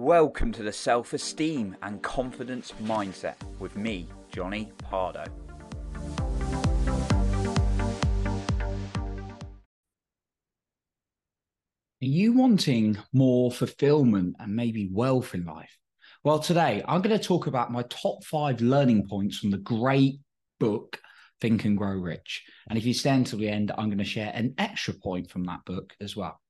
Welcome to the Self Esteem and Confidence Mindset with me, Johnny Pardo. Are you wanting more fulfillment and maybe wealth in life? Well, today I'm going to talk about my top five learning points from the great book, Think and Grow Rich. And if you stay until the end, I'm going to share an extra point from that book as well.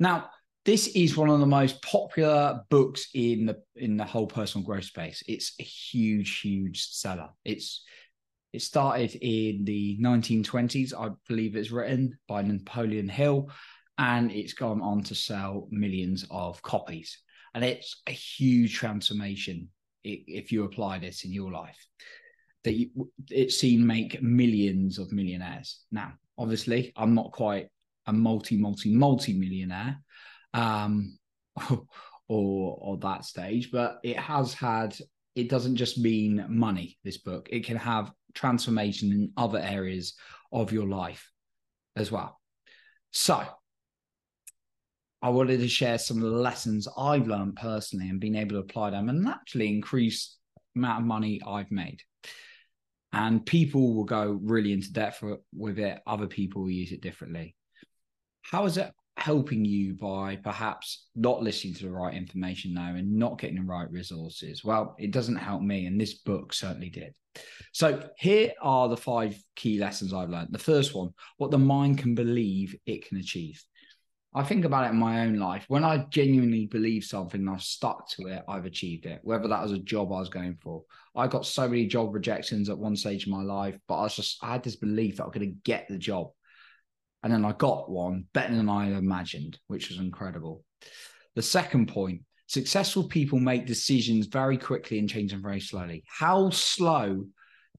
Now, this is one of the most popular books in the in the whole personal growth space. It's a huge, huge seller. It's it started in the 1920s, I believe it's written by Napoleon Hill, and it's gone on to sell millions of copies. And it's a huge transformation if you apply this in your life. That you, it's seen make millions of millionaires. Now, obviously, I'm not quite a multi, multi, multi millionaire, um, or or that stage, but it has had. It doesn't just mean money. This book it can have transformation in other areas of your life as well. So, I wanted to share some of the lessons I've learned personally and been able to apply them and actually increase amount of money I've made. And people will go really into depth with it. Other people will use it differently. How How is it helping you by perhaps not listening to the right information now and not getting the right resources? Well, it doesn't help me, and this book certainly did. So, here are the five key lessons I've learned. The first one what the mind can believe it can achieve. I think about it in my own life. When I genuinely believe something and I've stuck to it, I've achieved it. Whether that was a job I was going for, I got so many job rejections at one stage in my life, but I was just I had this belief that I'm going to get the job. And then I got one better than I imagined, which was incredible. The second point successful people make decisions very quickly and change them very slowly. How slow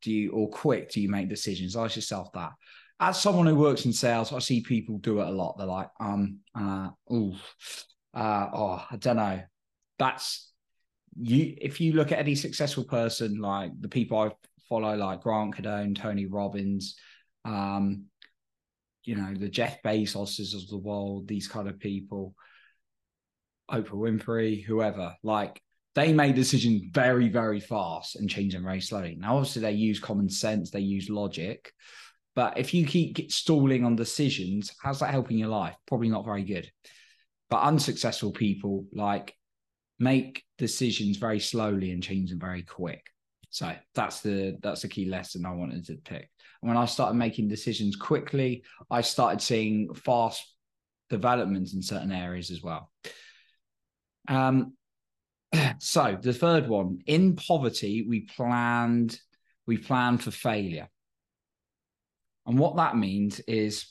do you or quick do you make decisions? Ask yourself that. As someone who works in sales, I see people do it a lot. They're like, um, uh, ooh, uh, oh, I don't know. That's you. If you look at any successful person, like the people I follow, like Grant Cardone, Tony Robbins, um, you know, the Jeff Bezoses of the world, these kind of people, Oprah Winfrey, whoever, like they made decisions very, very fast and change them very slowly. Now, obviously, they use common sense, they use logic. But if you keep stalling on decisions, how's that helping your life? Probably not very good. But unsuccessful people like make decisions very slowly and change them very quick. So that's the that's the key lesson I wanted to pick. And when I started making decisions quickly, I started seeing fast developments in certain areas as well. Um, so the third one, in poverty, we planned we planned for failure. And what that means is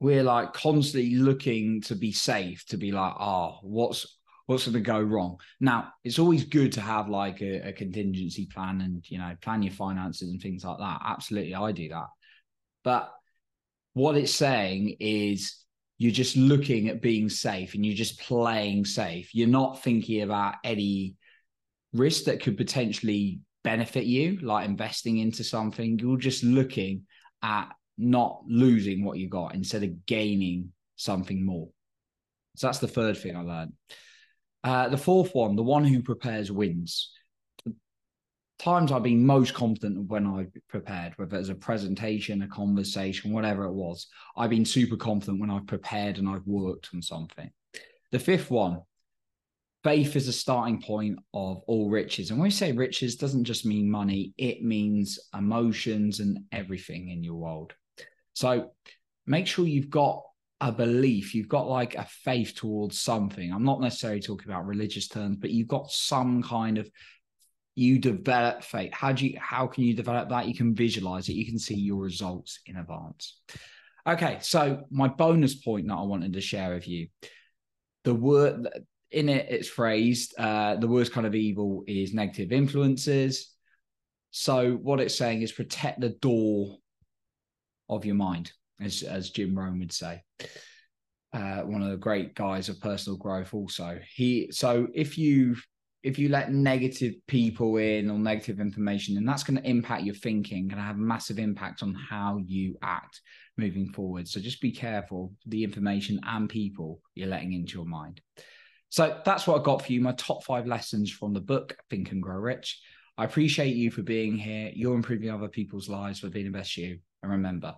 we're like constantly looking to be safe, to be like, oh, what's what's going to go wrong. Now, it's always good to have like a, a, contingency plan and, you know, plan your finances and things like that. Absolutely. I do that. But what it's saying is you're just looking at being safe and you're just playing safe. You're not thinking about any risk that could potentially benefit you, like investing into something. You're just looking at not losing what you got instead of gaining something more. So that's the third thing I learned. Uh, the fourth one, the one who prepares wins. The times I've been most confident when I've prepared, whether it's a presentation, a conversation, whatever it was, I've been super confident when I've prepared and I've worked on something. The fifth one, faith is a starting point of all riches. And when we say riches, doesn't just mean money, it means emotions and everything in your world. So make sure you've got a belief, you've got like a faith towards something. I'm not necessarily talking about religious terms, but you've got some kind of you develop faith. How do you how can you develop that? You can visualize it, you can see your results in advance. Okay, so my bonus point that I wanted to share with you. The word in it, it's phrased, uh, the worst kind of evil is negative influences. So what it's saying is protect the door of your mind as as Jim Rohn would say. Uh, one of the great guys of personal growth also. He so if you if you let negative people in or negative information and that's going to impact your thinking and have massive impact on how you act moving forward. So just be careful the information and people you're letting into your mind. So that's what i got for you my top five lessons from the book think and grow rich. I appreciate you for being here. You're improving other people's lives for being the best you. And remember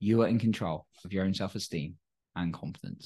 you are in control of your own self esteem and confidence.